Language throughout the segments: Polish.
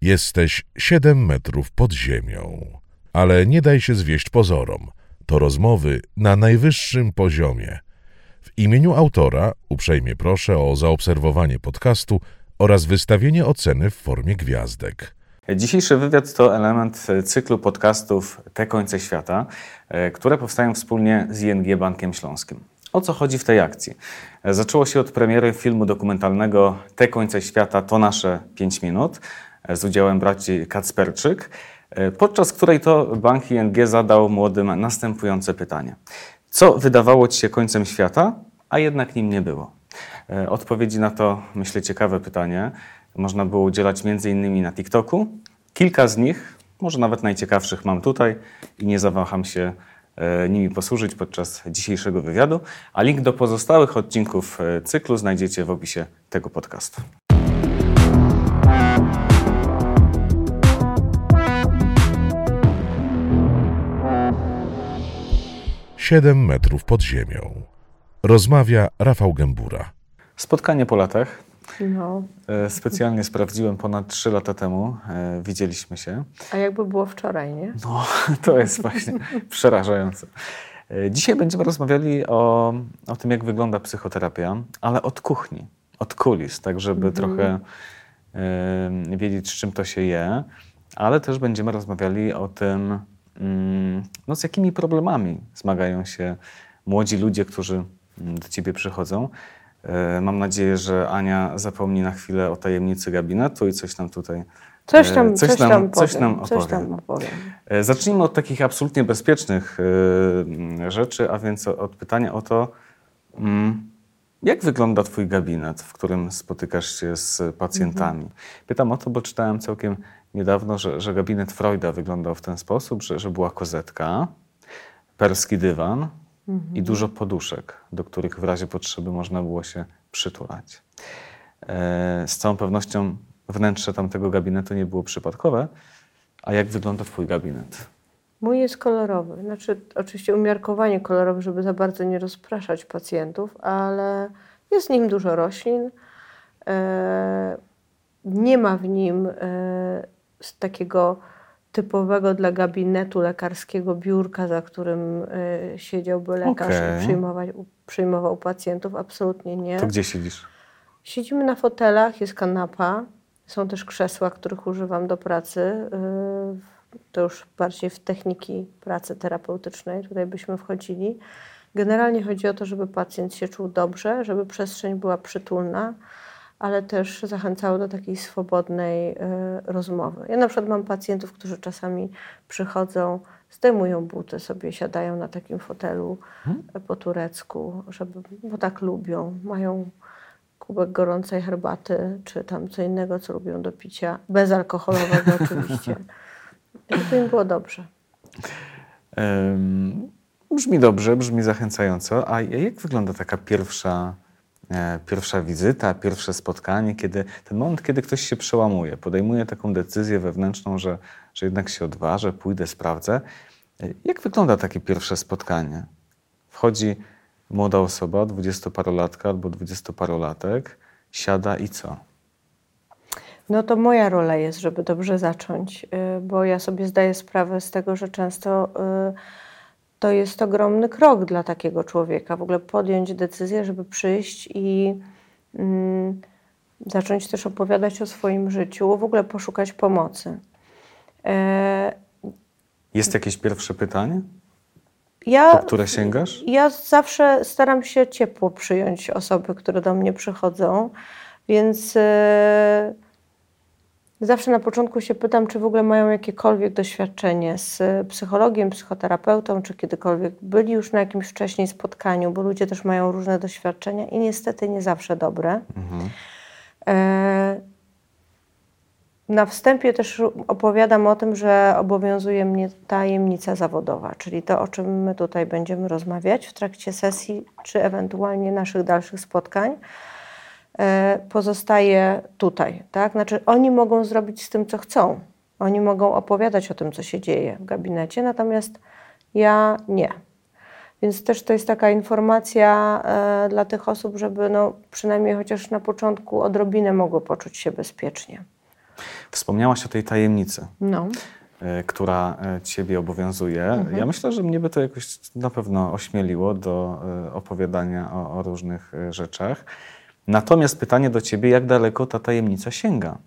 Jesteś siedem metrów pod ziemią. Ale nie daj się zwieść pozorom. To rozmowy na najwyższym poziomie. W imieniu autora uprzejmie proszę o zaobserwowanie podcastu oraz wystawienie oceny w formie gwiazdek. Dzisiejszy wywiad to element cyklu podcastów Te końce świata, e, które powstają wspólnie z ING Bankiem Śląskim. O co chodzi w tej akcji? E, zaczęło się od premiery filmu dokumentalnego Te końce świata to nasze 5 minut z udziałem braci Kacperczyk, podczas której to bank ING zadał młodym następujące pytanie. Co wydawało Ci się końcem świata, a jednak nim nie było? Odpowiedzi na to, myślę, ciekawe pytanie można było udzielać innymi na TikToku. Kilka z nich, może nawet najciekawszych mam tutaj i nie zawaham się e, nimi posłużyć podczas dzisiejszego wywiadu, a link do pozostałych odcinków e, cyklu znajdziecie w opisie tego podcastu. Siedem metrów pod ziemią. Rozmawia Rafał Gębura. Spotkanie po latach no. E, specjalnie sprawdziłem ponad 3 lata temu. E, widzieliśmy się. A jakby było wczoraj, nie? No, to jest właśnie przerażające. E, dzisiaj będziemy rozmawiali o, o tym, jak wygląda psychoterapia, ale od kuchni, od kulis, tak żeby mhm. trochę y, wiedzieć, z czym to się je, ale też będziemy rozmawiali o tym, no, z jakimi problemami zmagają się młodzi ludzie, którzy do ciebie przychodzą. E, mam nadzieję, że Ania zapomni na chwilę o tajemnicy gabinetu i coś nam tutaj Coś tam, e, coś, coś, tam, coś nam opowie. Coś tam opowiem. E, zacznijmy od takich absolutnie bezpiecznych rzeczy, a więc od pytania o to, mm, jak wygląda Twój gabinet, w którym spotykasz się z pacjentami? Mhm. Pytam o to, bo czytałem całkiem niedawno, że, że gabinet Freuda wyglądał w ten sposób, że, że była kozetka, perski dywan, mhm. i dużo poduszek, do których w razie potrzeby można było się przytulać. E, z całą pewnością wnętrze tamtego gabinetu nie było przypadkowe. A jak wygląda Twój gabinet? Mój jest kolorowy. Znaczy, oczywiście umiarkowanie kolorowe, żeby za bardzo nie rozpraszać pacjentów, ale jest w nim dużo roślin. E, nie ma w nim e, takiego typowego dla gabinetu lekarskiego biurka, za którym y, siedziałby lekarz okay. i przyjmować, przyjmował pacjentów. Absolutnie nie. To gdzie siedzisz? Siedzimy na fotelach, jest kanapa. Są też krzesła, których używam do pracy. Y, to już bardziej w techniki pracy terapeutycznej. Tutaj byśmy wchodzili. Generalnie chodzi o to, żeby pacjent się czuł dobrze, żeby przestrzeń była przytulna ale też zachęcało do takiej swobodnej y, rozmowy. Ja na przykład mam pacjentów, którzy czasami przychodzą, zdejmują buty, sobie siadają na takim fotelu hmm? po turecku, żeby, bo tak lubią. Mają kubek gorącej herbaty, czy tam co innego, co lubią do picia, bezalkoholowego oczywiście. Żeby im było dobrze. Um, brzmi dobrze, brzmi zachęcająco. A jak wygląda taka pierwsza E, pierwsza wizyta, pierwsze spotkanie, kiedy ten moment, kiedy ktoś się przełamuje, podejmuje taką decyzję wewnętrzną, że, że jednak się odważę, pójdę, sprawdzę. E, jak wygląda takie pierwsze spotkanie? Wchodzi młoda osoba, dwudziestoparolatka albo dwudziestoparolatek, siada i co? No to moja rola jest, żeby dobrze zacząć, y, bo ja sobie zdaję sprawę z tego, że często y, to jest ogromny krok dla takiego człowieka. W ogóle podjąć decyzję, żeby przyjść i mm, zacząć też opowiadać o swoim życiu, w ogóle poszukać pomocy. E, jest jakieś pierwsze pytanie? Ja, po które sięgasz? Ja zawsze staram się ciepło przyjąć osoby, które do mnie przychodzą, więc. E, Zawsze na początku się pytam, czy w ogóle mają jakiekolwiek doświadczenie z psychologiem, psychoterapeutą, czy kiedykolwiek byli już na jakimś wcześniej spotkaniu, bo ludzie też mają różne doświadczenia i niestety nie zawsze dobre. Mhm. E, na wstępie też opowiadam o tym, że obowiązuje mnie tajemnica zawodowa, czyli to, o czym my tutaj będziemy rozmawiać w trakcie sesji, czy ewentualnie naszych dalszych spotkań. E, pozostaje tutaj. Tak? Znaczy, oni mogą zrobić z tym, co chcą. Oni mogą opowiadać o tym, co się dzieje w gabinecie, natomiast ja nie. Więc też to jest taka informacja e, dla tych osób, żeby no, przynajmniej chociaż na początku odrobinę mogły poczuć się bezpiecznie. Wspomniałaś o tej tajemnicy. No. E, która e, Ciebie obowiązuje. Mhm. Ja myślę, że mnie by to jakoś na pewno ośmieliło do e, opowiadania o, o, różnych rzeczach. Natomiast pytanie do Ciebie, jak daleko ta tajemnica sięga?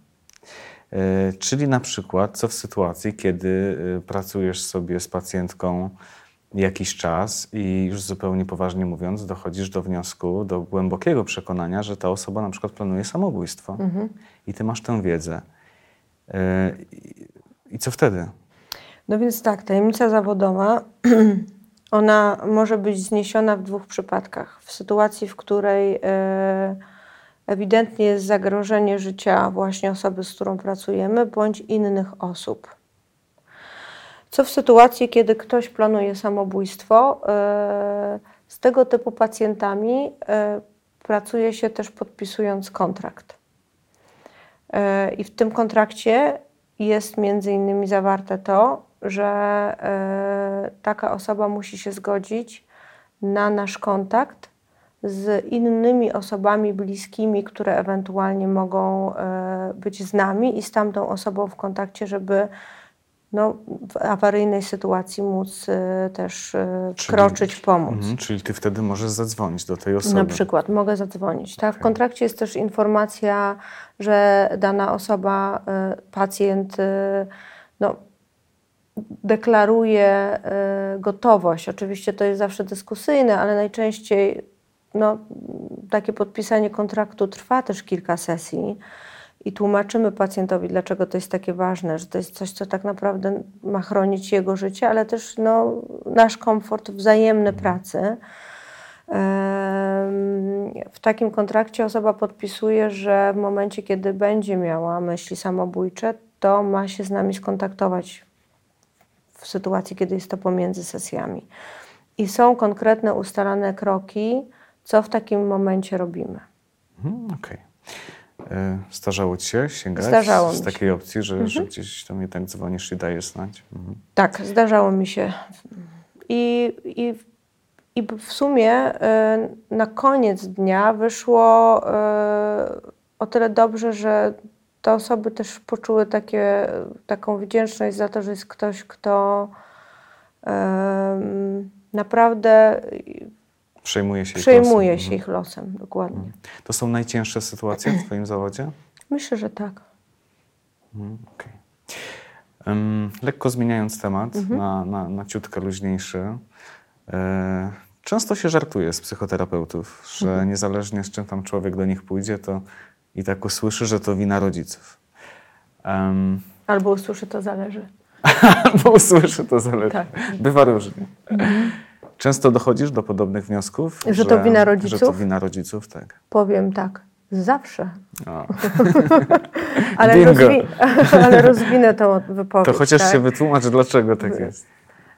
Czyli na przykład, co w sytuacji, kiedy pracujesz sobie z pacjentką jakiś czas i już zupełnie poważnie mówiąc, dochodzisz do wniosku, do głębokiego przekonania, że ta osoba na przykład planuje samobójstwo mhm. i Ty masz tę wiedzę. I co wtedy? No więc tak, tajemnica zawodowa, ona może być zniesiona w dwóch przypadkach. W sytuacji, w której e, ewidentnie jest zagrożenie życia właśnie osoby, z którą pracujemy, bądź innych osób. Co w sytuacji, kiedy ktoś planuje samobójstwo? E, z tego typu pacjentami e, pracuje się też podpisując kontrakt. I w tym kontrakcie jest między innymi zawarte to, że e, taka osoba musi się zgodzić na nasz kontakt z innymi osobami bliskimi, które ewentualnie mogą e, być z nami i z tamtą osobą w kontakcie, żeby no, w awaryjnej sytuacji móc y, też y, kroczyć, pomóc. Mm, czyli ty wtedy możesz zadzwonić do tej osoby. Na przykład mogę zadzwonić. Tak? W kontrakcie jest też informacja, że dana osoba, pacjent no, deklaruje gotowość. Oczywiście to jest zawsze dyskusyjne, ale najczęściej no, takie podpisanie kontraktu trwa też kilka sesji i tłumaczymy pacjentowi, dlaczego to jest takie ważne, że to jest coś, co tak naprawdę ma chronić jego życie, ale też no, nasz komfort wzajemny pracy. W takim kontrakcie osoba podpisuje, że w momencie, kiedy będzie miała myśli samobójcze, to ma się z nami skontaktować w sytuacji, kiedy jest to pomiędzy sesjami. I są konkretne ustalane kroki, co w takim momencie robimy. Mhm, okej. Okay. E, Starzało ci się sięgać Zdarzało z takiej opcji, że, mhm. że gdzieś tam jednak dzwonisz i dajesz znać? Mhm. Tak, zdarzało mi się. I, i, i w sumie y, na koniec dnia wyszło y, o tyle dobrze, że te osoby też poczuły takie, taką wdzięczność za to, że jest ktoś, kto y, naprawdę Przejmuje się, Przejmuje ich, losem. się ich losem, dokładnie. Mhm. To są najcięższe sytuacje w Twoim zawodzie? Myślę, że tak. Mhm, okay. Um, lekko zmieniając temat mhm. na, na, na ciutkę luźniejszy. E, często się żartuje z psychoterapeutów, że mhm. niezależnie z czym tam człowiek do nich pójdzie, to i tak usłyszy, że to wina rodziców. Um, Albo usłyszy, to zależy. Albo usłyszy, to zależy. Tak. Bywa różnie. Mhm. Często dochodzisz do podobnych wniosków? Że, że to wina rodziców? Że to wina rodziców, tak. Powiem tak. Zawsze. ale, rozwi ale rozwinę tą wypowiedź. To chociaż tak? się wytłumacz, dlaczego tak jest.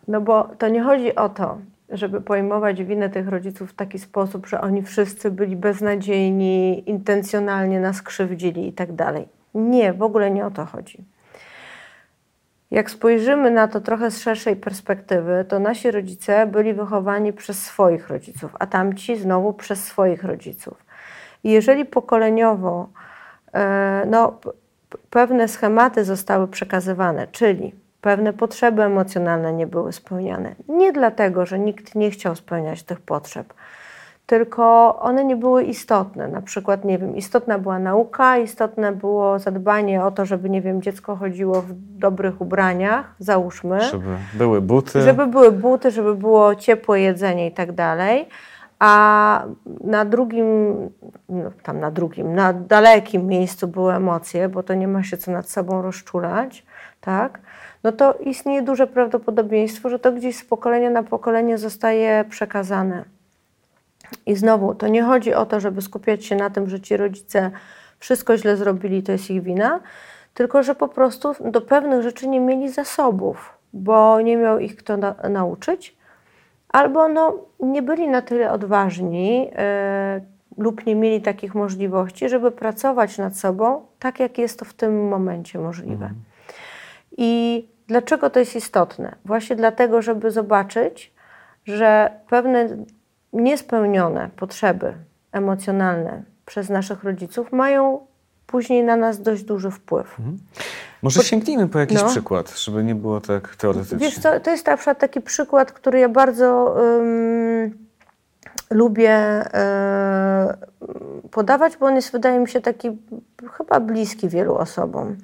No bo to nie chodzi o to, żeby pojmować winę tych rodziców w taki sposób, że oni wszyscy byli beznadziejni, intencjonalnie nas krzywdzili i tak dalej. Nie, w ogóle nie o to chodzi. Jak spojrzymy na to trochę z szerszej perspektywy, to nasi rodzice byli wychowani przez swoich rodziców, a tamci znowu przez swoich rodziców. I jeżeli pokoleniowo e, no, pewne schematy zostały przekazywane, czyli pewne potrzeby emocjonalne nie były spełniane, nie dlatego, że nikt nie chciał spełniać tych potrzeb, tylko one nie były istotne. Na przykład, nie wiem, istotna była nauka, istotne było zadbanie o to, żeby, nie wiem, dziecko chodziło w dobrych ubraniach, załóżmy. Żeby były buty. Żeby były buty, żeby było ciepłe jedzenie i tak dalej. A na drugim, no, tam na drugim, na dalekim miejscu były emocje, bo to nie ma się co nad sobą rozczulać, tak? No to istnieje duże prawdopodobieństwo, że to gdzieś z pokolenia na pokolenie zostaje przekazane. I znowu, to nie chodzi o to, żeby skupiać się na tym, że ci rodzice wszystko źle zrobili, to jest ich wina, tylko że po prostu do pewnych rzeczy nie mieli zasobów, bo nie miał ich kto na, nauczyć, albo no, nie byli na tyle odważni yy, lub nie mieli takich możliwości, żeby pracować nad sobą tak, jak jest to w tym momencie możliwe. Mhm. I dlaczego to jest istotne? Właśnie dlatego, żeby zobaczyć, że pewne niespełnione potrzeby emocjonalne przez naszych rodziców mają później na nas dość duży wpływ. Może sięgnijmy po jakiś No. przykład, żeby nie było tak teoretycznie. Wiesz co, to jest na przykład taki przykład, który ja bardzo ym, lubię y, podawać, bo on jest, wydaje mi się, taki chyba bliski wielu osobom.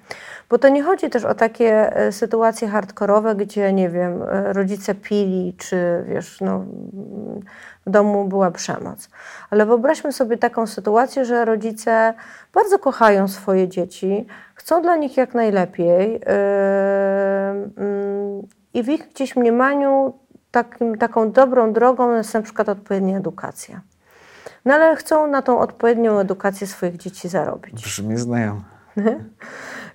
Bo to nie chodzi też o takie e, sytuacje hardkorowe, gdzie, nie wiem, e, rodzice pili, czy wiesz, no, w domu była przemoc. Ale wyobraźmy sobie taką sytuację, że rodzice bardzo kochają swoje dzieci, chcą dla nich jak najlepiej yy, i w ich gdzieś mniemaniu takim, taką dobrą drogą jest na przykład odpowiednia edukacja. No ale chcą na tą odpowiednią edukację swoich dzieci zarobić. Brzmi znajomo.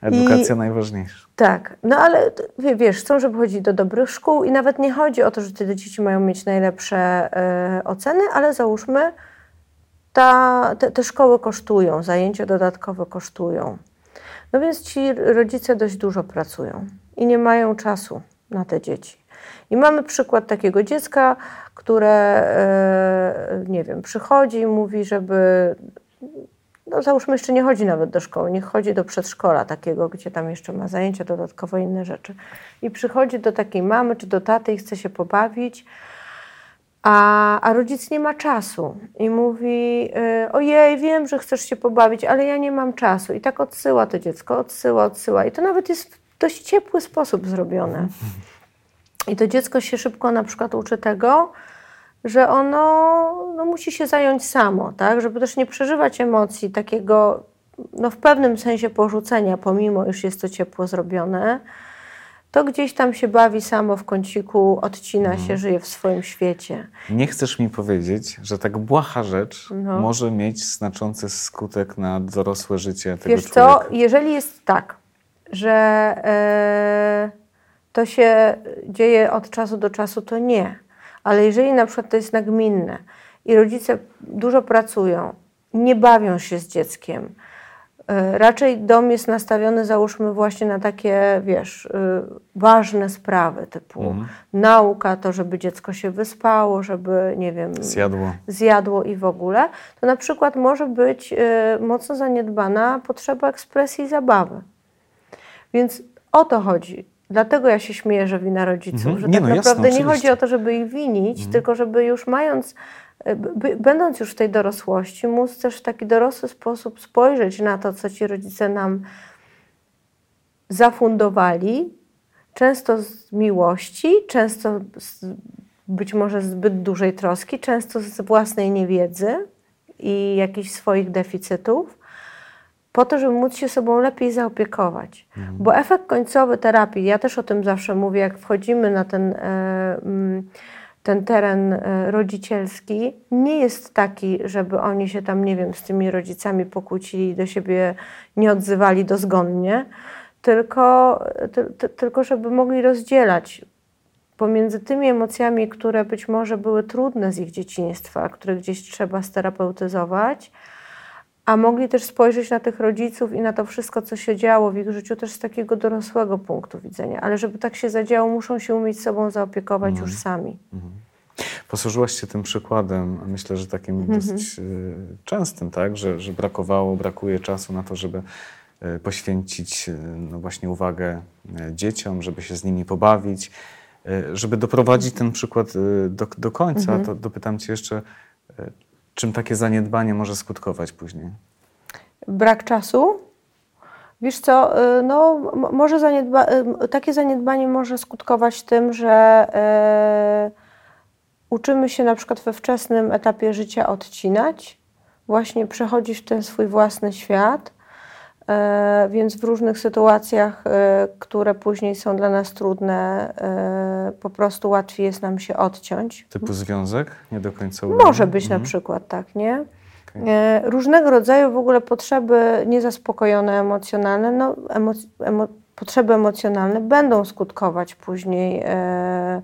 Edukacja najważniejsza. Tak, no ale wiesz, chcą, żeby chodzić do dobrych szkół i nawet nie chodzi o to, że te dzieci mają mieć najlepsze e, oceny, ale załóżmy, ta, te, te szkoły kosztują, zajęcia dodatkowe kosztują. No więc ci rodzice dość dużo pracują i nie mają czasu na te dzieci. I mamy przykład takiego dziecka, które, e, nie wiem, przychodzi i mówi, żeby no załóżmy jeszcze nie chodzi nawet do szkoły, niech chodzi do przedszkola takiego, gdzie tam jeszcze ma zajęcia dodatkowo inne rzeczy. I przychodzi do takiej mamy czy do taty i chce się pobawić, a, a rodzic nie ma czasu i mówi, y, ojej, wiem, że chcesz się pobawić, ale ja nie mam czasu. I tak odsyła to dziecko, odsyła, odsyła. I to nawet jest w dość ciepły sposób zrobione. I to dziecko się szybko na przykład uczy tego, że ono no, musi się zająć samo, tak? Żeby też nie przeżywać emocji takiego, no w pewnym sensie porzucenia, pomimo iż jest to ciepło zrobione, to gdzieś tam się bawi samo w kąciku, odcina się, żyje w swoim świecie. Nie chcesz mi powiedzieć, że tak błaha rzecz No. może mieć znaczący skutek na dorosłe życie tego Wiesz człowieka. co, jeżeli jest tak, że e, to się dzieje od czasu do czasu, to nie. Ale jeżeli na przykład to jest nagminne i rodzice dużo pracują, nie bawią się z dzieckiem, e, raczej dom jest nastawiony, załóżmy, właśnie na takie, wiesz, e, ważne sprawy typu Mhm. nauka, to żeby dziecko się wyspało, żeby, nie wiem, Zjadło. zjadło i w ogóle, to na przykład może być y, mocno zaniedbana potrzeba ekspresji i zabawy. Więc o to chodzi. Dlatego ja się śmieję, że wina rodziców, Mhm. że Nie, tak no jasne, naprawdę nie oczywiście. chodzi o to, żeby ich winić, tylko żeby już mając, będąc już w tej dorosłości, móc też w taki dorosły sposób spojrzeć na to, co ci rodzice nam zafundowali, często z miłości, często z, być może z zbyt dużej troski, często z własnej niewiedzy i jakichś swoich deficytów, po to, żeby móc się sobą lepiej zaopiekować. Bo efekt końcowy terapii, ja też o tym zawsze mówię, jak wchodzimy na ten, e, ten teren e, rodzicielski, nie jest taki, żeby oni się tam, nie wiem, z tymi rodzicami pokłócili i do siebie nie odzywali dozgonnie, tylko, ty, ty, tylko żeby mogli rozdzielać pomiędzy tymi emocjami, które być może były trudne z ich dzieciństwa, które gdzieś trzeba sterapeutyzować, a mogli też spojrzeć na tych rodziców i na to wszystko, co się działo w ich życiu, też z takiego dorosłego punktu widzenia. Ale żeby tak się zadziało, muszą się umieć sobą zaopiekować już sami. Posłużyłaś się tym przykładem, myślę, że takim Mhm. dosyć y, częstym, tak? że, że brakowało, brakuje czasu na to, żeby y, poświęcić y, no właśnie uwagę dzieciom, żeby się z nimi pobawić. Żeby doprowadzić ten przykład do, do końca, Mhm. to dopytam Cię jeszcze, czym takie zaniedbanie może skutkować później? Brak czasu? Wiesz co, y, no, może zaniedba- y, takie zaniedbanie może skutkować tym, że y, uczymy się na przykład we wczesnym etapie życia odcinać, właśnie przechodzić w ten swój własny świat, więc w różnych sytuacjach, y, które później są dla nas trudne, y, po prostu łatwiej jest nam się odciąć. Typu związek? Nie do końca udany? Może być na Mhm. przykład tak, nie? E, Różnego rodzaju w ogóle potrzeby niezaspokojone emocjonalne, no, emo- potrzeby emocjonalne będą skutkować później e,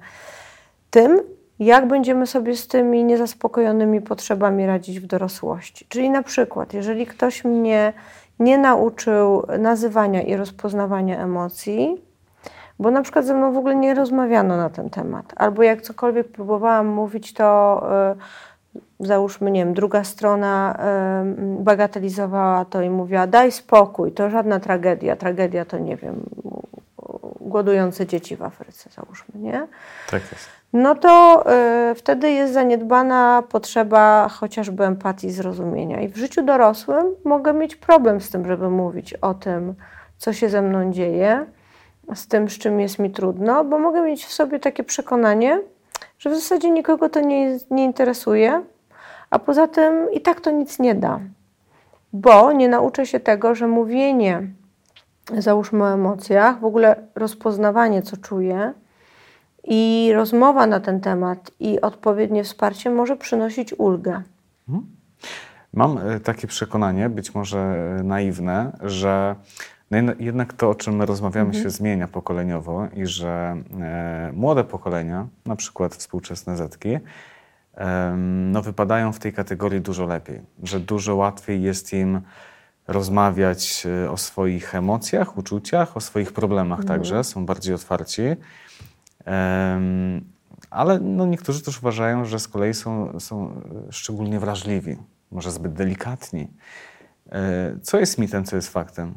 tym, jak będziemy sobie z tymi niezaspokojonymi potrzebami radzić w dorosłości. Czyli na przykład, jeżeli ktoś mnie nie nauczył nazywania i rozpoznawania emocji, bo na przykład ze mną w ogóle nie rozmawiano na ten temat, albo jak cokolwiek próbowałam mówić, to y, załóżmy, nie wiem, druga strona y, bagatelizowała to i mówiła, daj spokój, to żadna tragedia. Tragedia to, nie wiem, głodujące dzieci w Afryce, załóżmy, nie? Tak jest. No to y, wtedy jest zaniedbana potrzeba chociażby empatii, zrozumienia. I w życiu dorosłym mogę mieć problem z tym, żeby mówić o tym, co się ze mną dzieje, z tym, z czym jest mi trudno, bo mogę mieć w sobie takie przekonanie, że w zasadzie nikogo to nie, nie interesuje, a poza tym i tak to nic nie da, bo nie nauczę się tego, że mówienie, załóżmy o emocjach, w ogóle rozpoznawanie, co czuję i rozmowa na ten temat i odpowiednie wsparcie może przynosić ulgę. Mam e, takie przekonanie, być może e, naiwne, że no jednak to, o czym my rozmawiamy, mhm. się zmienia pokoleniowo i że e, młode pokolenia, na przykład współczesne zetki, e, no, wypadają w tej kategorii dużo lepiej, że dużo łatwiej jest im rozmawiać o swoich emocjach, uczuciach, o swoich problemach mhm. także, są bardziej otwarci. E, ale no, niektórzy też uważają, że z kolei są, są szczególnie wrażliwi, może zbyt delikatni. E, co jest mitem, co jest faktem?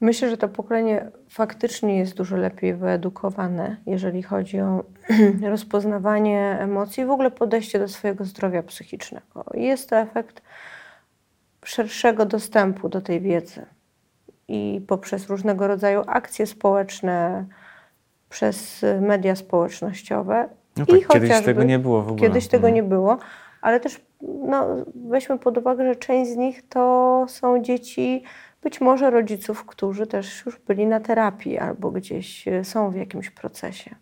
Myślę, że to pokolenie faktycznie jest dużo lepiej wyedukowane, jeżeli chodzi o rozpoznawanie emocji i w ogóle podejście do swojego zdrowia psychicznego. Jest to efekt szerszego dostępu do tej wiedzy i poprzez różnego rodzaju akcje społeczne, przez media społecznościowe. No tak, I kiedyś tego nie było w ogóle. Kiedyś tego mhm. nie było, ale też no, weźmy pod uwagę, że część z nich to są dzieci być może rodziców, którzy też już byli na terapii albo gdzieś e, są w jakimś procesie.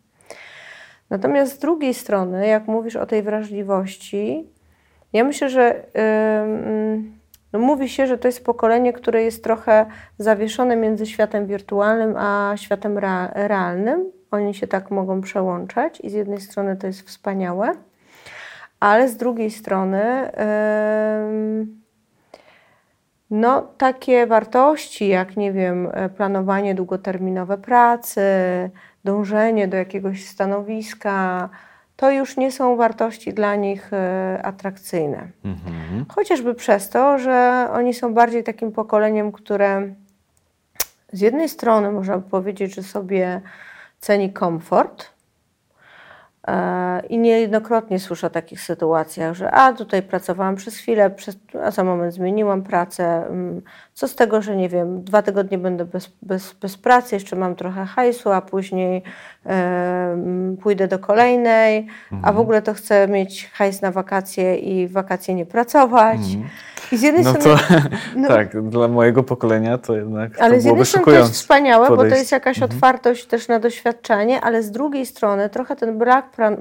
Natomiast z drugiej strony, jak mówisz o tej wrażliwości, ja myślę, że yy, no mówi się, że to jest pokolenie, które jest trochę zawieszone między światem wirtualnym a światem realnym. Oni się tak mogą przełączać i z jednej strony to jest wspaniałe, ale z drugiej strony. No, takie wartości, jak nie wiem, planowanie długoterminowe pracy, dążenie do jakiegoś stanowiska, to już nie są wartości dla nich e, atrakcyjne. Mhm. Chociażby przez to, że oni są bardziej takim pokoleniem, które z jednej strony można by powiedzieć, że sobie ceni komfort, E, I niejednokrotnie słyszę o takich sytuacjach, że a tutaj pracowałam przez chwilę, przez, a za moment zmieniłam pracę. Co z tego, że nie wiem, dwa tygodnie będę bez, bez, bez pracy, jeszcze mam trochę hajsu, a później e, pójdę do kolejnej, mhm. a w mhm. ogóle to chcę mieć hajs na wakacje i wakacje nie pracować. Mhm. I z jednej no strony. To, no, tak, dla mojego pokolenia to jednak. Ale to z jednej strony to jest wspaniałe, podejść. bo to jest jakaś mhm. otwartość też na doświadczenie, ale z drugiej strony trochę ten brak, plan,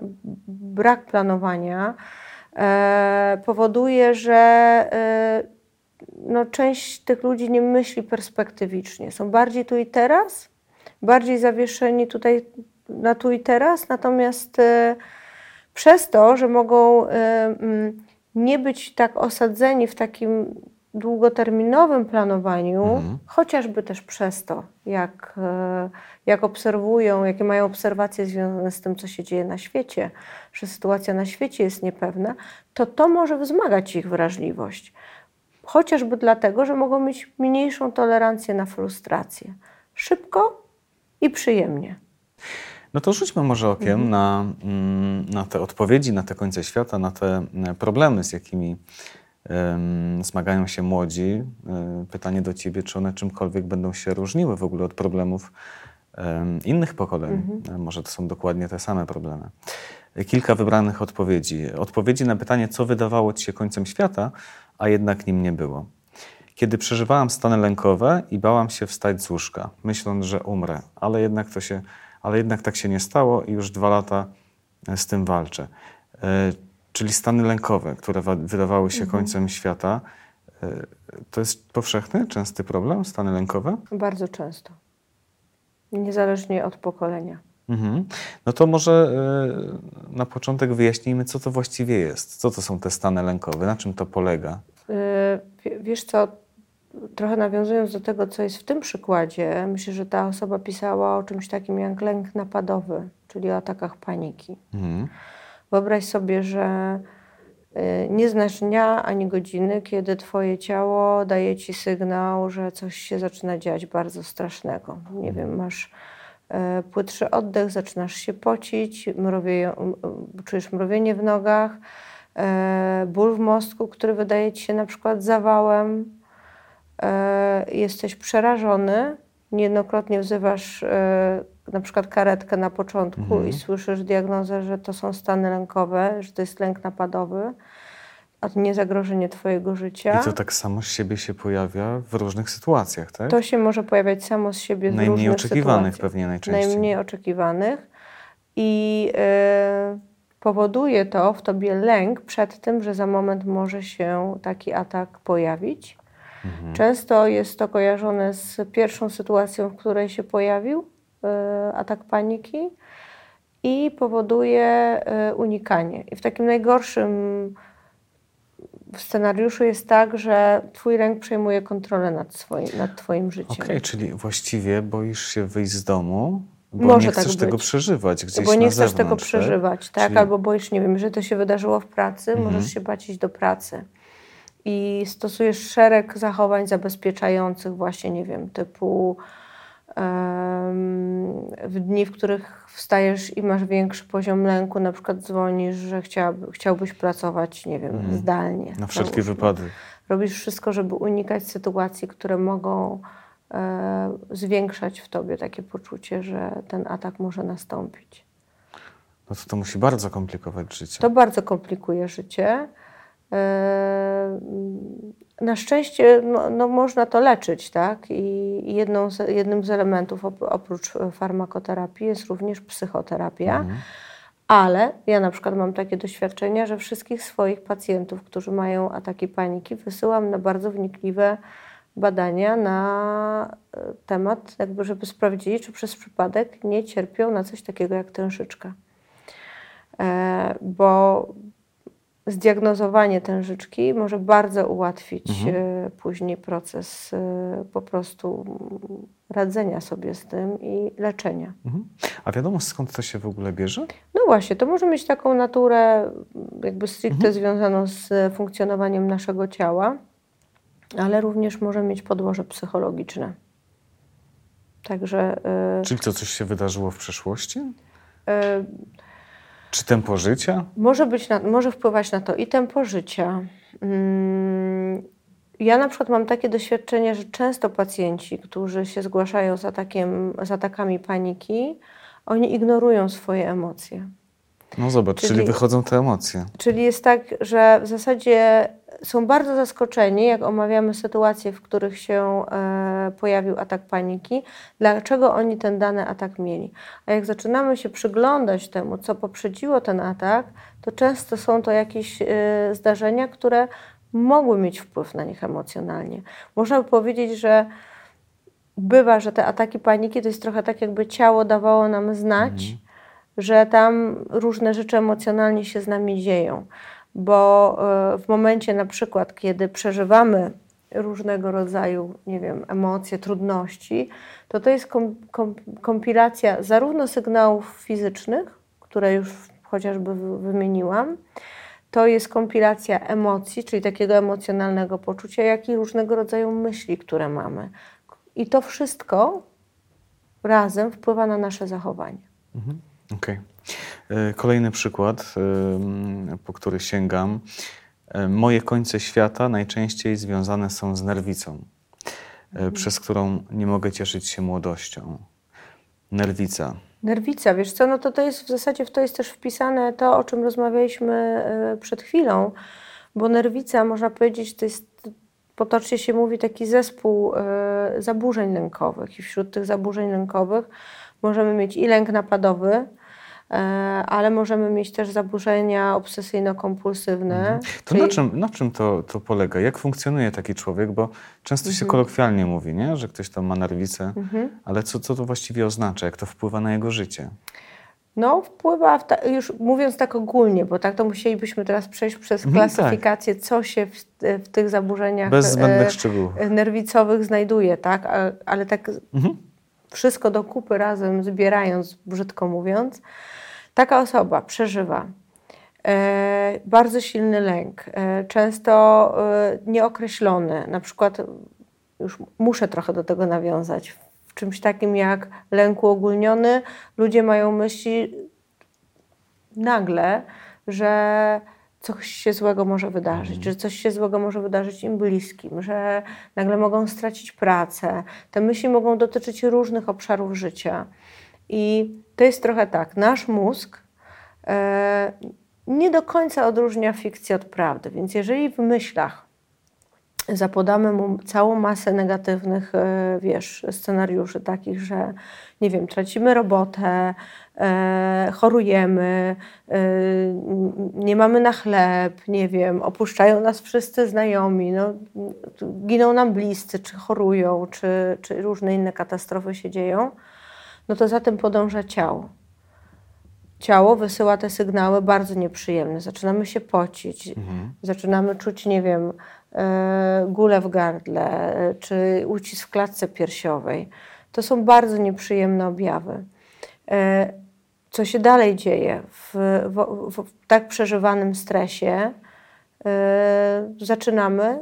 brak planowania e, powoduje, że e, no, część tych ludzi nie myśli perspektywicznie. Są bardziej tu i teraz, bardziej zawieszeni tutaj na tu i teraz, natomiast e, przez to, że mogą. E, mm, nie być tak osadzeni w takim długoterminowym planowaniu, mhm. chociażby też przez to, jak, e, jak obserwują, jakie mają obserwacje związane z tym, co się dzieje na świecie, że sytuacja na świecie jest niepewna, to to może wzmagać ich wrażliwość. Chociażby dlatego, że mogą mieć mniejszą tolerancję na frustrację. Szybko i przyjemnie. No to rzućmy może okiem mhm. na, mm, na te odpowiedzi, na te końce świata, na te e, problemy, z jakimi um, zmagają się młodzi. E, pytanie do Ciebie, czy one czymkolwiek będą się różniły w ogóle od problemów um, innych pokoleń? Mhm. E, może to są dokładnie te same problemy. Kilka wybranych odpowiedzi. Odpowiedzi na pytanie, co wydawało Ci się końcem świata, a jednak nim nie było. Kiedy przeżywałam stany lękowe i bałam się wstać z łóżka, myśląc, że umrę, ale jednak to się ale jednak tak się nie stało i już dwa lata e, z tym walczę. E, czyli stany lękowe, które wydawały się mhm. końcem świata, e, to jest powszechny, częsty problem, stany lękowe? Bardzo często. Niezależnie od pokolenia. Mhm. No to może na początek wyjaśnijmy, co to właściwie jest. Co to są te stany lękowe? Na czym to polega? Wiesz co, trochę nawiązując do tego, co jest w tym przykładzie, myślę, że ta osoba pisała o czymś takim jak lęk napadowy, czyli o atakach paniki. Mhm. Wyobraź sobie, że Y, Nie znasz dnia ani godziny, kiedy Twoje ciało daje Ci sygnał, że coś się zaczyna dziać bardzo strasznego. Nie wiem, masz e, płytszy oddech, zaczynasz się pocić, mrowieje, m- m- czujesz mrowienie w nogach, e, ból w mostku, który wydaje Ci się na przykład zawałem, e, jesteś przerażony, niejednokrotnie wzywasz e, na przykład karetkę na początku i słyszysz diagnozę, że to są stany lękowe, że to jest lęk napadowy, a nie zagrożenie Twojego życia. I to tak samo z siebie się pojawia w różnych sytuacjach, tak? To się może pojawiać samo z siebie w Najmniej różnych oczekiwanych sytuacjach. pewnie najczęściej. Najmniej oczekiwanych. I e, powoduje to w tobie lęk przed tym, że za moment może się taki atak pojawić. Mhm. Często jest to kojarzone z pierwszą sytuacją, w której się pojawił e, atak paniki i powoduje e, unikanie. I w takim najgorszym scenariuszu jest tak, że twój lęk przejmuje kontrolę nad, swoim, nad twoim życiem. Okej, czyli właściwie boisz się wyjść z domu, bo Może nie tak chcesz tego przeżywać gdzieś Bo nie chcesz zewnątrz, tego tak? przeżywać, tak? Czyli- Albo boisz, nie wiem, że to się wydarzyło w pracy, Mhm. możesz się bać iść do pracy. I stosujesz szereg zachowań zabezpieczających właśnie, nie wiem, typu w dni, w których wstajesz i masz większy poziom lęku, na przykład dzwonisz, że chciałaby, chciałbyś pracować, nie wiem, zdalnie. Mhm. Na wszelki wypadek. Robisz wszystko, żeby unikać sytuacji, które mogą e, zwiększać w tobie takie poczucie, że ten atak może nastąpić. No to to musi bardzo komplikować życie. To bardzo komplikuje życie. E, Na szczęście no, no, można to leczyć, tak? I jedną z, jednym z elementów op- oprócz farmakoterapii jest również psychoterapia. Ale ja na przykład mam takie doświadczenia, że wszystkich swoich pacjentów, którzy mają ataki paniki, wysyłam na bardzo wnikliwe badania na e, temat, jakby żeby sprawdzili, czy przez przypadek nie cierpią na coś takiego jak tężyczka. E, bo zdiagnozowanie tężyczki może bardzo ułatwić e, później proces e, po prostu radzenia sobie z tym i leczenia. Mhm. A wiadomo skąd to się w ogóle bierze? No właśnie, to może mieć taką naturę mm, jakby stricte związaną z e, funkcjonowaniem naszego ciała, ale również może mieć podłoże psychologiczne. Także Czyli to coś się wydarzyło w przeszłości? e, Czy tempo życia? Może, być na, może wpływać na to i tempo życia. Mm, Ja na przykład mam takie doświadczenie, że często pacjenci, którzy się zgłaszają z, atakiem, z atakami paniki, oni ignorują swoje emocje. No zobacz, czyli, Czyli- wychodzą te emocje. Czyli jest tak, że w zasadzie są bardzo zaskoczeni, jak omawiamy sytuacje, w których się e, pojawił atak paniki, dlaczego oni ten dany atak mieli. A jak zaczynamy się przyglądać temu, co poprzedziło ten atak, to często są to jakieś e, zdarzenia, które mogły mieć wpływ na nich emocjonalnie. Można by powiedzieć, że bywa, że te ataki paniki to jest trochę tak, jakby ciało dawało nam znać, że tam różne rzeczy emocjonalnie się z nami dzieją. Bo e, w momencie na przykład, kiedy przeżywamy różnego rodzaju, nie wiem, emocje, trudności, to to jest kom, kom, kompilacja zarówno sygnałów fizycznych, które już chociażby wy- wymieniłam, to jest kompilacja emocji, czyli takiego emocjonalnego poczucia, jak i różnego rodzaju myśli, które mamy. I to wszystko razem wpływa na nasze zachowanie. Okej. E, Kolejny przykład, ym, po który sięgam. E, Moje końce świata najczęściej związane są z nerwicą, e, przez którą nie mogę cieszyć się młodością. Nerwica. Nerwica, wiesz co, no to to jest w zasadzie w to jest też wpisane to, o czym rozmawialiśmy e, przed chwilą, bo nerwica, można powiedzieć, to jest, potocznie się mówi, taki zespół e, zaburzeń lękowych i wśród tych zaburzeń lękowych możemy mieć i lęk napadowy, e, ale możemy mieć też zaburzenia obsesyjno-kompulsywne. To czyli- na czym, na czym to, to polega? Jak funkcjonuje taki człowiek? Bo często Mhm. się kolokwialnie mówi, nie? że ktoś tam ma nerwicę, ale co, co to właściwie oznacza? Jak to wpływa na jego życie? No, wpływa, ta, już mówiąc tak ogólnie, bo tak to musielibyśmy teraz przejść przez Mhm, klasyfikację, co się w, w tych zaburzeniach Bez zbędnych e, szczegółów. nerwicowych znajduje, tak? Ale tak Mhm. Wszystko do kupy razem zbierając, brzydko mówiąc, taka osoba przeżywa E, bardzo silny lęk, e, często e, nieokreślony. Na przykład, już muszę trochę do tego nawiązać, w czymś takim jak lęk uogólniony, ludzie mają myśli nagle, że coś się złego może wydarzyć, mhm. że coś się złego może wydarzyć im bliskim, że nagle mogą stracić pracę. Te myśli mogą dotyczyć różnych obszarów życia. I to jest trochę tak, nasz mózg e, nie do końca odróżnia fikcję od prawdy, więc jeżeli w myślach zapodamy mu całą masę negatywnych, e, wiesz, scenariuszy takich, że nie wiem, tracimy robotę, chorujemy, e, nie mamy na chleb, nie wiem, opuszczają nas wszyscy znajomi, no, giną nam bliscy, czy chorują, czy, czy różne inne katastrofy się dzieją, no to za tym podąża ciało. Ciało wysyła te sygnały bardzo nieprzyjemne. Zaczynamy się pocić, mhm. zaczynamy czuć, nie wiem, e, gulę w gardle, czy ucisk w klatce piersiowej. To są bardzo nieprzyjemne objawy. E, co się dalej dzieje w, w, w tak przeżywanym stresie? E, zaczynamy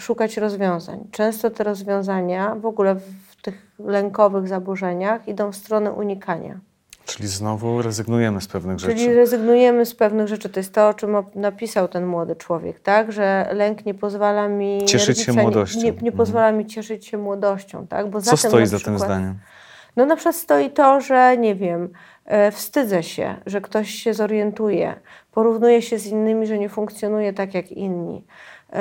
szukać rozwiązań. Często te rozwiązania w ogóle w tych lękowych zaburzeniach idą w stronę unikania. Czyli znowu rezygnujemy z pewnych Czyli rzeczy. Czyli rezygnujemy z pewnych rzeczy. To jest to, o czym napisał ten młody człowiek, tak? Że lęk nie pozwala mi... Cieszyć się młodością. Nie, nie, pozwala mi cieszyć się młodością, tak? Bo Co stoi za tym zdaniem? No na przykład stoi to, że nie wiem, wstydzę się, że ktoś się zorientuje, porównuje się z innymi, że nie funkcjonuje tak jak inni. E,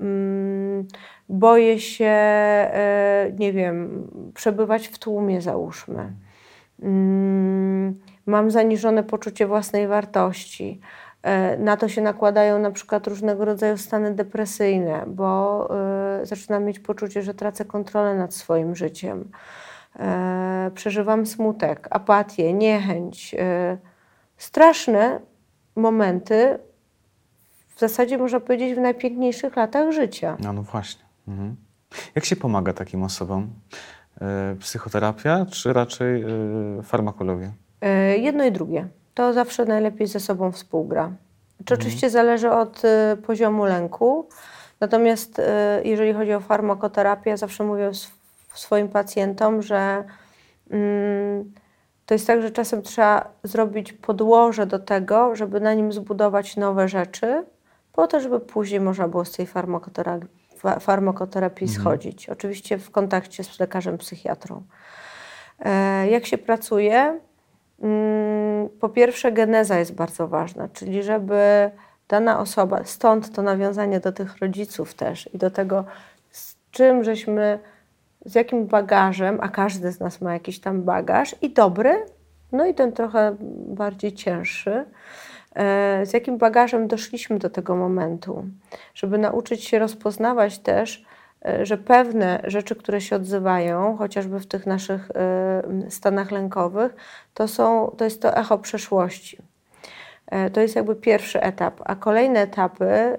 mm, boję się, e, nie wiem, przebywać w tłumie, załóżmy. Mm, mam zaniżone poczucie własnej wartości. E, na to się nakładają na przykład różnego rodzaju stany depresyjne, bo e, zaczynam mieć poczucie, że tracę kontrolę nad swoim życiem. E, przeżywam smutek, apatię, niechęć. Straszne momenty, w zasadzie można powiedzieć, w najpiękniejszych latach życia. No, no właśnie. Mhm. Jak się pomaga takim osobom? E, psychoterapia, czy raczej e, farmakologia? E, jedno i drugie. To zawsze najlepiej ze sobą współgra. Czy mhm. oczywiście zależy od poziomu lęku. Natomiast jeżeli chodzi o farmakoterapię, zawsze mówię swoim pacjentom, że mm, to jest tak, że czasem trzeba zrobić podłoże do tego, żeby na nim zbudować nowe rzeczy, po to, żeby później można było z tej farmakoterapii farmakoterapii mhm. schodzić. Oczywiście w kontakcie z lekarzem psychiatrą. E, jak się pracuje? Mm, po pierwsze, geneza jest bardzo ważna, czyli żeby dana osoba, stąd to nawiązanie do tych rodziców też i do tego, z czym żeśmy, z jakim bagażem, a każdy z nas ma jakiś tam bagaż i dobry, no i ten trochę bardziej cięższy, E, z jakim bagażem doszliśmy do tego momentu, żeby nauczyć się rozpoznawać też, e, że pewne rzeczy, które się odzywają, chociażby w tych naszych e, stanach lękowych, to, są, to jest to echo przeszłości. To jest jakby pierwszy etap, a kolejne etapy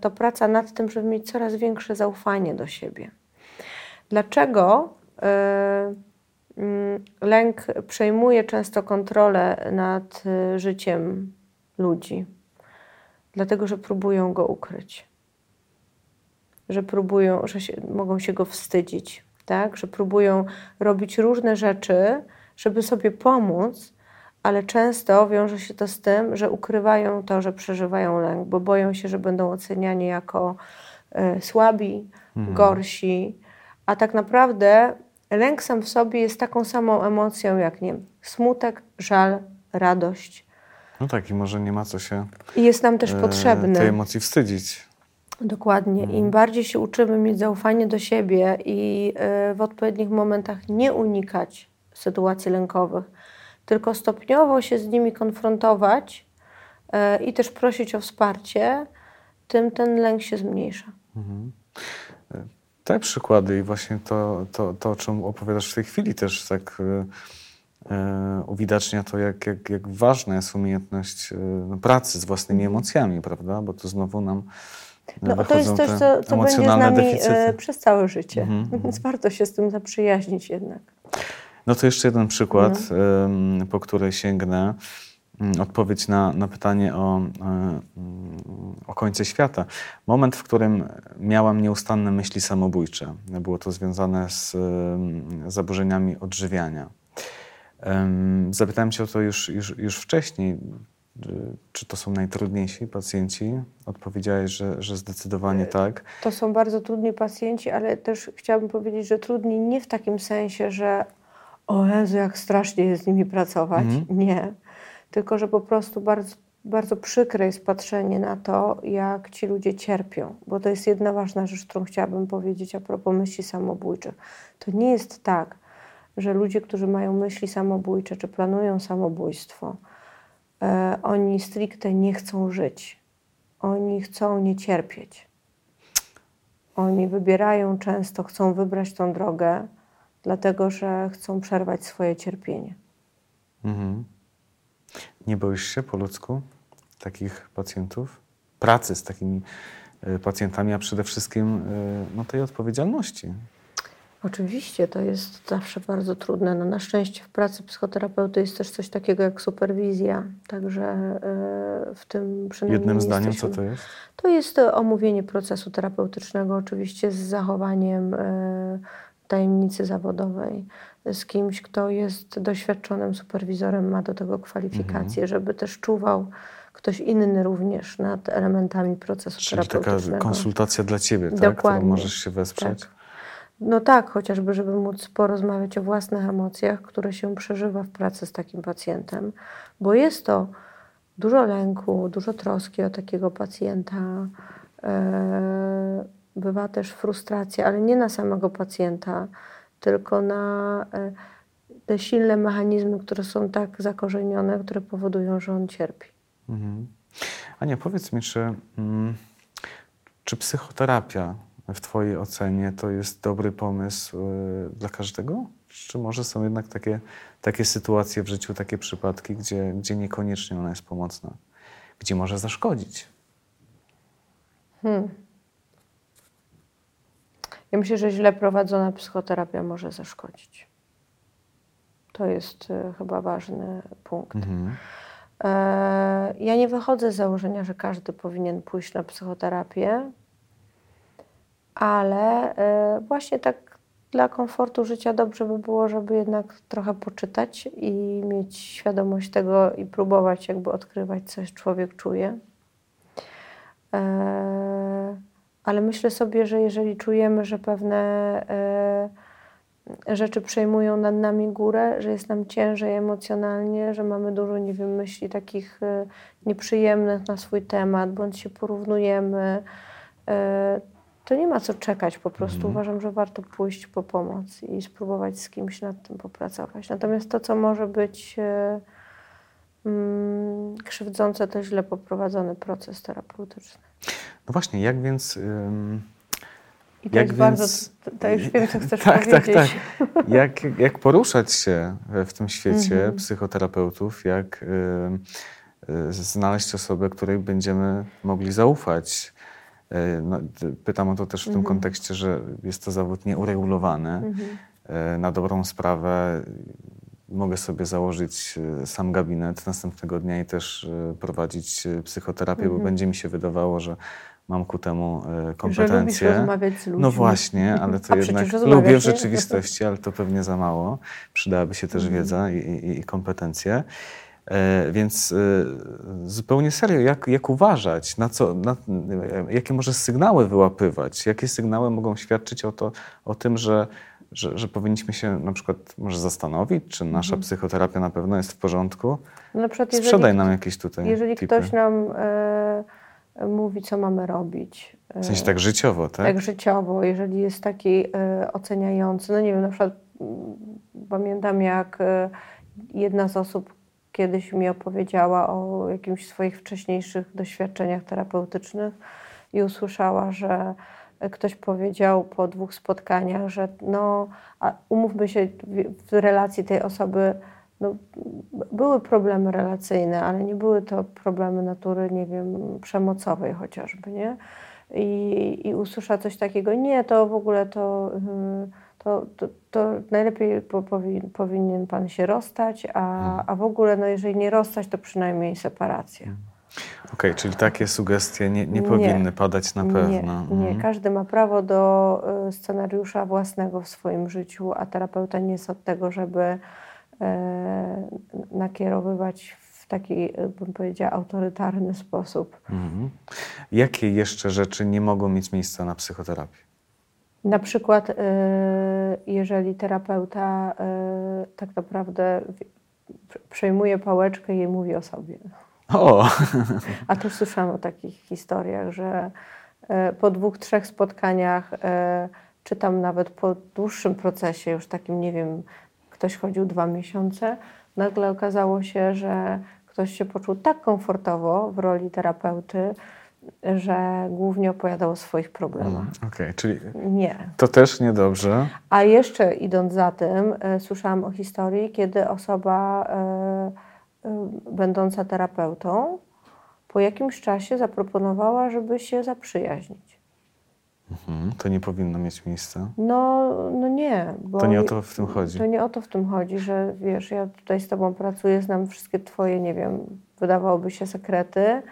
to praca nad tym, żeby mieć coraz większe zaufanie do siebie. Dlaczego mm, lęk przejmuje często kontrolę nad życiem ludzi, dlatego że próbują go ukryć. Że próbują, że się, mogą się go wstydzić, tak? że próbują robić różne rzeczy, żeby sobie pomóc, ale często wiąże się to z tym, że ukrywają to, że przeżywają lęk, bo boją się, że będą oceniani jako y, słabi, mhm. gorsi, a tak naprawdę lęk sam w sobie jest taką samą emocją jak nie smutek, żal, radość. No tak, i może nie ma co się. I jest nam też e, potrzebny. Tej emocji wstydzić. Dokładnie. Mhm. Im bardziej się uczymy mieć zaufanie do siebie i e, w odpowiednich momentach nie unikać sytuacji lękowych, tylko stopniowo się z nimi konfrontować e, i też prosić o wsparcie, tym ten lęk się zmniejsza. Mhm. Te przykłady i właśnie to, to, to, o czym opowiadasz w tej chwili też tak E, uwidacznia to, jak, jak, jak ważna jest umiejętność e, pracy z własnymi mhm. emocjami, prawda? Bo to znowu nam e, no, to jest coś, co, co będzie z nami deficyty. przez całe życie, mhm, mhm. więc warto się z tym zaprzyjaźnić jednak. No to jeszcze jeden przykład, no. po który sięgnę. Mm, odpowiedź na, na pytanie o, e, o końce świata. Moment, w którym miałam nieustanne myśli samobójcze. Było to związane z zaburzeniami odżywiania. Zapytałem Cię o to już, już, już wcześniej. Czy to są najtrudniejsi pacjenci? Odpowiedziałeś, że, że zdecydowanie tak. To są bardzo trudni pacjenci, ale też chciałabym powiedzieć, że trudni nie w takim sensie, że o Jezu, jak strasznie jest z nimi pracować. Mhm. Nie. Tylko, że po prostu bardzo, bardzo przykre jest patrzenie na to, jak ci ludzie cierpią. Bo to jest jedna ważna rzecz, którą chciałabym powiedzieć a propos myśli samobójczych. To nie jest tak, że ludzie, którzy mają myśli samobójcze czy planują samobójstwo, e, oni stricte nie chcą żyć. Oni chcą nie cierpieć. Oni wybierają często, chcą wybrać tą drogę, dlatego że chcą przerwać swoje cierpienie. Mhm. Nie boisz się po ludzku takich pacjentów? Pracy z takimi y, pacjentami, a przede wszystkim y, no, tej odpowiedzialności. Oczywiście, to jest zawsze bardzo trudne. No, na szczęście w pracy psychoterapeuty jest też coś takiego jak superwizja, także y, w tym przynajmniej Jednym zdaniem, jesteśmy. co to jest? To jest omówienie procesu terapeutycznego, oczywiście z zachowaniem tajemnicy zawodowej z kimś, kto jest doświadczonym superwizorem, ma do tego kwalifikacje, mhm. żeby też czuwał ktoś inny również nad elementami procesu Czyli terapeutycznego. taka konsultacja dla Ciebie, tak? Dokładnie. Którą możesz się wesprzeć? Tak. No tak, chociażby, żeby móc porozmawiać o własnych emocjach, które się przeżywa w pracy z takim pacjentem, bo jest to dużo lęku, dużo troski o takiego pacjenta. Yy, bywa też frustracja, ale nie na samego pacjenta, tylko na e, te silne mechanizmy, które są tak zakorzenione, które powodują, że on cierpi. Mhm. Ania, powiedz mi, czy, mm, czy psychoterapia w Twojej ocenie to jest dobry pomysł y, dla każdego? Czy może są jednak takie, takie sytuacje w życiu, takie przypadki, gdzie, gdzie niekoniecznie ona jest pomocna, gdzie może zaszkodzić? Hmm. Ja myślę, że źle prowadzona psychoterapia może zaszkodzić. To jest y, chyba ważny punkt. Mhm. E, ja nie wychodzę z założenia, że każdy powinien pójść na psychoterapię, ale e, właśnie tak dla komfortu życia dobrze by było, żeby jednak trochę poczytać i mieć świadomość tego i próbować jakby odkrywać, coś człowiek czuje. E, ale myślę sobie, że jeżeli czujemy, że pewne e, rzeczy przejmują nad nami górę, że jest nam ciężej emocjonalnie, że mamy dużo, nie wiem, myśli takich e, nieprzyjemnych na swój temat, bądź się porównujemy, e, to nie ma co czekać. Po prostu mhm. uważam, że warto pójść po pomoc i spróbować z kimś nad tym popracować. Natomiast to, co może być krzywdzące, to źle poprowadzony proces terapeutyczny. No właśnie, jak więc... I to jak jest więc... bardzo, to już wiem, co chcesz tak, powiedzieć. Tak, tak. Jak, jak poruszać się w tym świecie mhm. psychoterapeutów, jak y, znaleźć osobę, której będziemy mogli zaufać. Y, no, pytam o to też w tym mhm. kontekście, że jest to zawód nieuregulowany. Mhm. Y, na dobrą sprawę mogę sobie założyć sam gabinet następnego dnia i też prowadzić psychoterapię, bo będzie mi się wydawało, że mam ku temu kompetencje. Że rozmawiać z ludźmi. No właśnie, ale to A jednak lubię w rzeczywistości, ale to pewnie za mało. Przydałaby się też mhm. wiedza i, i, i kompetencje. E, więc e, zupełnie serio, jak, jak uważać, na co, na, jakie może sygnały wyłapywać, jakie sygnały mogą świadczyć o, to, o tym, że, że, że powinniśmy się na przykład może zastanowić, czy nasza mhm. psychoterapia na pewno jest w porządku? Na przykład, Sprzedaj jeżeli, nam jakieś tutaj Jeżeli tipy. ktoś nam... E, mówi, co mamy robić. W sensie tak życiowo, tak? Tak życiowo, jeżeli jest taki y, oceniający. No nie wiem, na przykład y, pamiętam, jak y, jedna z osób kiedyś mi opowiedziała o jakimś swoich wcześniejszych doświadczeniach terapeutycznych i usłyszała, że ktoś powiedział po dwóch spotkaniach, że no, umówmy się w, relacji tej osoby no, były problemy relacyjne, ale nie były to problemy natury, nie wiem, przemocowej chociażby, nie? I, i usłyszała coś takiego, nie, to w ogóle to, to, to, to najlepiej po, powin, powinien pan się rozstać, a, a w ogóle, no jeżeli nie rozstać, to przynajmniej separacja. Okej, czyli takie sugestie nie, nie Nie. powinny padać na pewno. Nie, nie, Mhm. każdy ma prawo do y, scenariusza własnego w swoim życiu, a terapeuta nie jest od tego, żeby e, nakierowywać w taki, y, bym powiedziała, autorytarny sposób. Mhm. Jakie jeszcze rzeczy nie mogą mieć miejsca na psychoterapii? Na przykład, y, jeżeli terapeuta y, tak naprawdę przejmuje pałeczkę i mówi o sobie. O, A też słyszałam o takich historiach, że e, po dwóch, trzech spotkaniach, e, czy tam nawet po dłuższym procesie, już takim, nie wiem, ktoś chodził dwa miesiące, nagle okazało się, że ktoś się poczuł tak komfortowo w roli terapeuty, że głównie opowiadał o swoich problemach. okej, czyli Nie. to też niedobrze. A jeszcze idąc za tym, e, słyszałam o historii, kiedy osoba będąca terapeutą po jakimś czasie zaproponowała, żeby się zaprzyjaźnić. Mhm. To nie powinno mieć miejsca. No, no nie. Bo To nie o to w tym chodzi. To nie o to w tym chodzi, że wiesz, ja tutaj z tobą pracuję, znam wszystkie twoje, nie wiem, wydawałoby się sekrety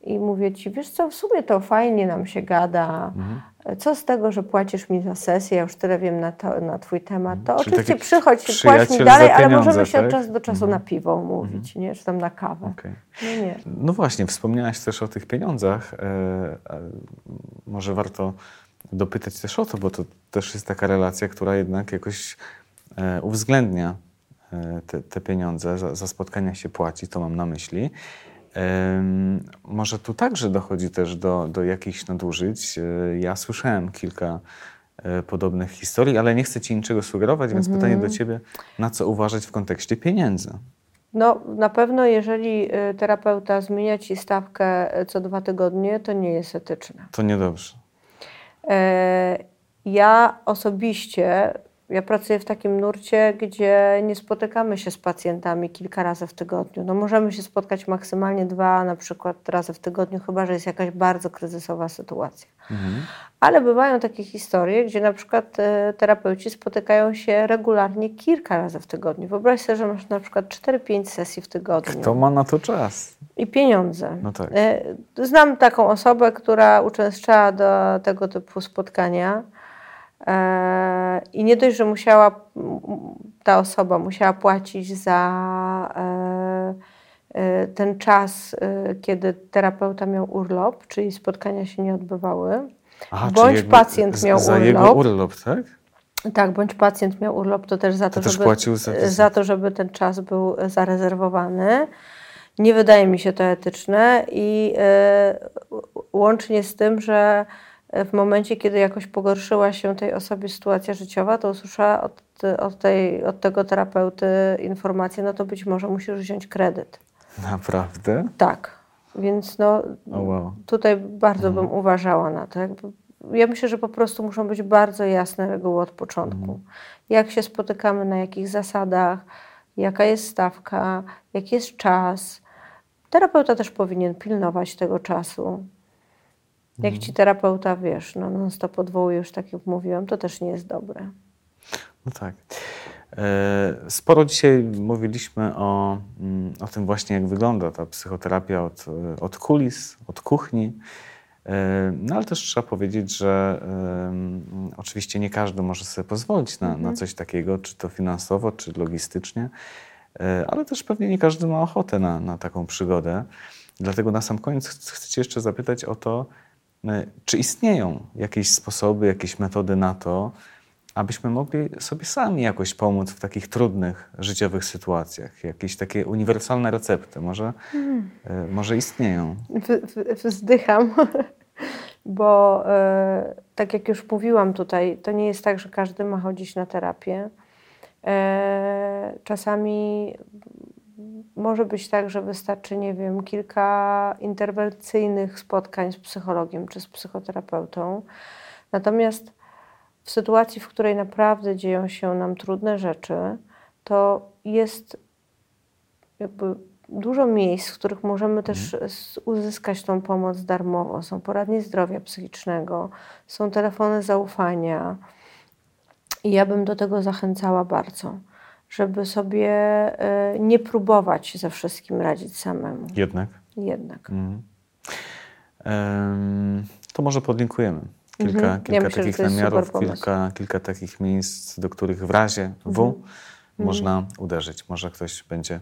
i mówię ci, wiesz co, w sumie to fajnie nam się gada. Mhm. Co z tego, że płacisz mi za sesję, ja już tyle wiem na, to, na twój temat, to Mhm. Czyli oczywiście przychodź, płać mi dalej, ale możemy się tak? od czasu do czasu na piwo umówić, nie? Czy tam na kawę. Okej. No nie. No właśnie, wspomniałaś też o tych pieniądzach. E, e, może warto dopytać też o to, bo to też jest taka relacja, która jednak jakoś e, uwzględnia e, te, te pieniądze, za, za spotkania się płaci, to mam na myśli. Może tu także dochodzi też do, do jakichś nadużyć. E, Ja słyszałem kilka e, podobnych historii, ale nie chcę Ci niczego sugerować, więc pytanie do Ciebie, na co uważać w kontekście pieniędzy? No na pewno jeżeli y, terapeuta zmienia ci stawkę co dwa tygodnie, to nie jest etyczne. To niedobrze. E, Ja osobiście, ja pracuję w takim nurcie, gdzie nie spotykamy się z pacjentami kilka razy w tygodniu. No możemy się spotkać maksymalnie dwa na przykład razy w tygodniu, chyba że jest jakaś bardzo kryzysowa sytuacja. Ale bywają takie historie, gdzie na przykład e, terapeuci spotykają się regularnie kilka razy w tygodniu. Wyobraź sobie, że masz na przykład 4-5 sesji w tygodniu. Kto ma na to czas? I pieniądze. No tak. E, Znam taką osobę, która uczęszczała do tego typu spotkania. E, I nie dość, że musiała, ta osoba musiała płacić za e, e, ten czas, kiedy terapeuta miał urlop, czyli spotkania się nie odbywały. Aha, Bądź pacjent miał za urlop. jego urlop, tak? Tak, bądź pacjent miał urlop, to też za to, też żeby, za- za to, żeby ten czas był zarezerwowany. Nie wydaje mi się to etyczne i łącznie z tym, że w momencie, kiedy jakoś pogorszyła się tej osobie sytuacja życiowa, to usłyszała od, od, tej, od tego terapeuty informację, no to być może musisz wziąć kredyt. Naprawdę? Tak, więc no, O wow. tutaj bardzo bym uważała na to. Jakby, ja myślę, że po prostu muszą być bardzo jasne reguły od początku. Jak się spotykamy, na jakich zasadach, jaka jest stawka, jaki jest czas. Terapeuta też powinien pilnować tego czasu. Jak ci terapeuta, wiesz, no non stop odwołuje, już tak jak mówiłam, to też nie jest dobre. No tak. E, Sporo dzisiaj mówiliśmy o, mm, o tym właśnie, jak wygląda ta psychoterapia od, e, od kulis, od kuchni. E, No ale też trzeba powiedzieć, że em, oczywiście nie każdy może sobie pozwolić na, na coś takiego, czy to finansowo, czy logistycznie, ale też pewnie nie każdy ma ochotę na, na taką przygodę. Dlatego na sam koniec ch- chcę Cię jeszcze zapytać o to, czy istnieją jakieś sposoby, jakieś metody na to, abyśmy mogli sobie sami jakoś pomóc w takich trudnych życiowych sytuacjach. Jakieś takie uniwersalne recepty może, e, może istnieją. Wy- wy- Wzdycham, bo e, tak jak już mówiłam tutaj, to nie jest tak, że każdy ma chodzić na terapię. E, czasami może być tak, że wystarczy, nie wiem, kilka interwencyjnych spotkań z psychologiem czy z psychoterapeutą. Natomiast w sytuacji, w której naprawdę dzieją się nam trudne rzeczy, to jest jakby dużo miejsc, w których możemy też s- uzyskać tą pomoc darmowo. Są poradnie zdrowia psychicznego, są telefony zaufania. I ja bym do tego zachęcała bardzo, żeby sobie e, nie próbować ze wszystkim radzić samemu. Jednak? Jednak. Mhm. Em, to może podlinkujemy kilka, Mhm. Ja kilka myślę, że takich super namiarów, kilka, kilka takich miejsc, do których w razie W Mhm. można uderzyć. Może ktoś będzie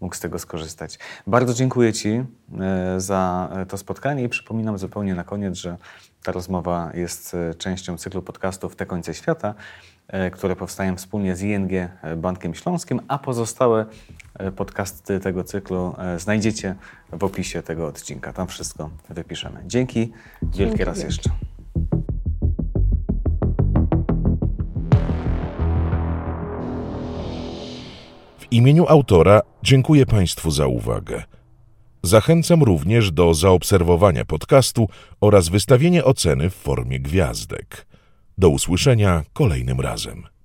mógł z tego skorzystać. Bardzo dziękuję Ci e, za e, to spotkanie i przypominam zupełnie na koniec, że ta rozmowa jest częścią cyklu podcastów Te końce świata, które powstają wspólnie z ING Bankiem Śląskim, a pozostałe e, podcasty tego cyklu e, znajdziecie w opisie tego odcinka. Tam wszystko wypiszemy. Dzięki wielkie raz wielkie. jeszcze. W imieniu autora dziękuję Państwu za uwagę. Zachęcam również do zaobserwowania podcastu oraz wystawienia oceny w formie gwiazdek. Do usłyszenia kolejnym razem.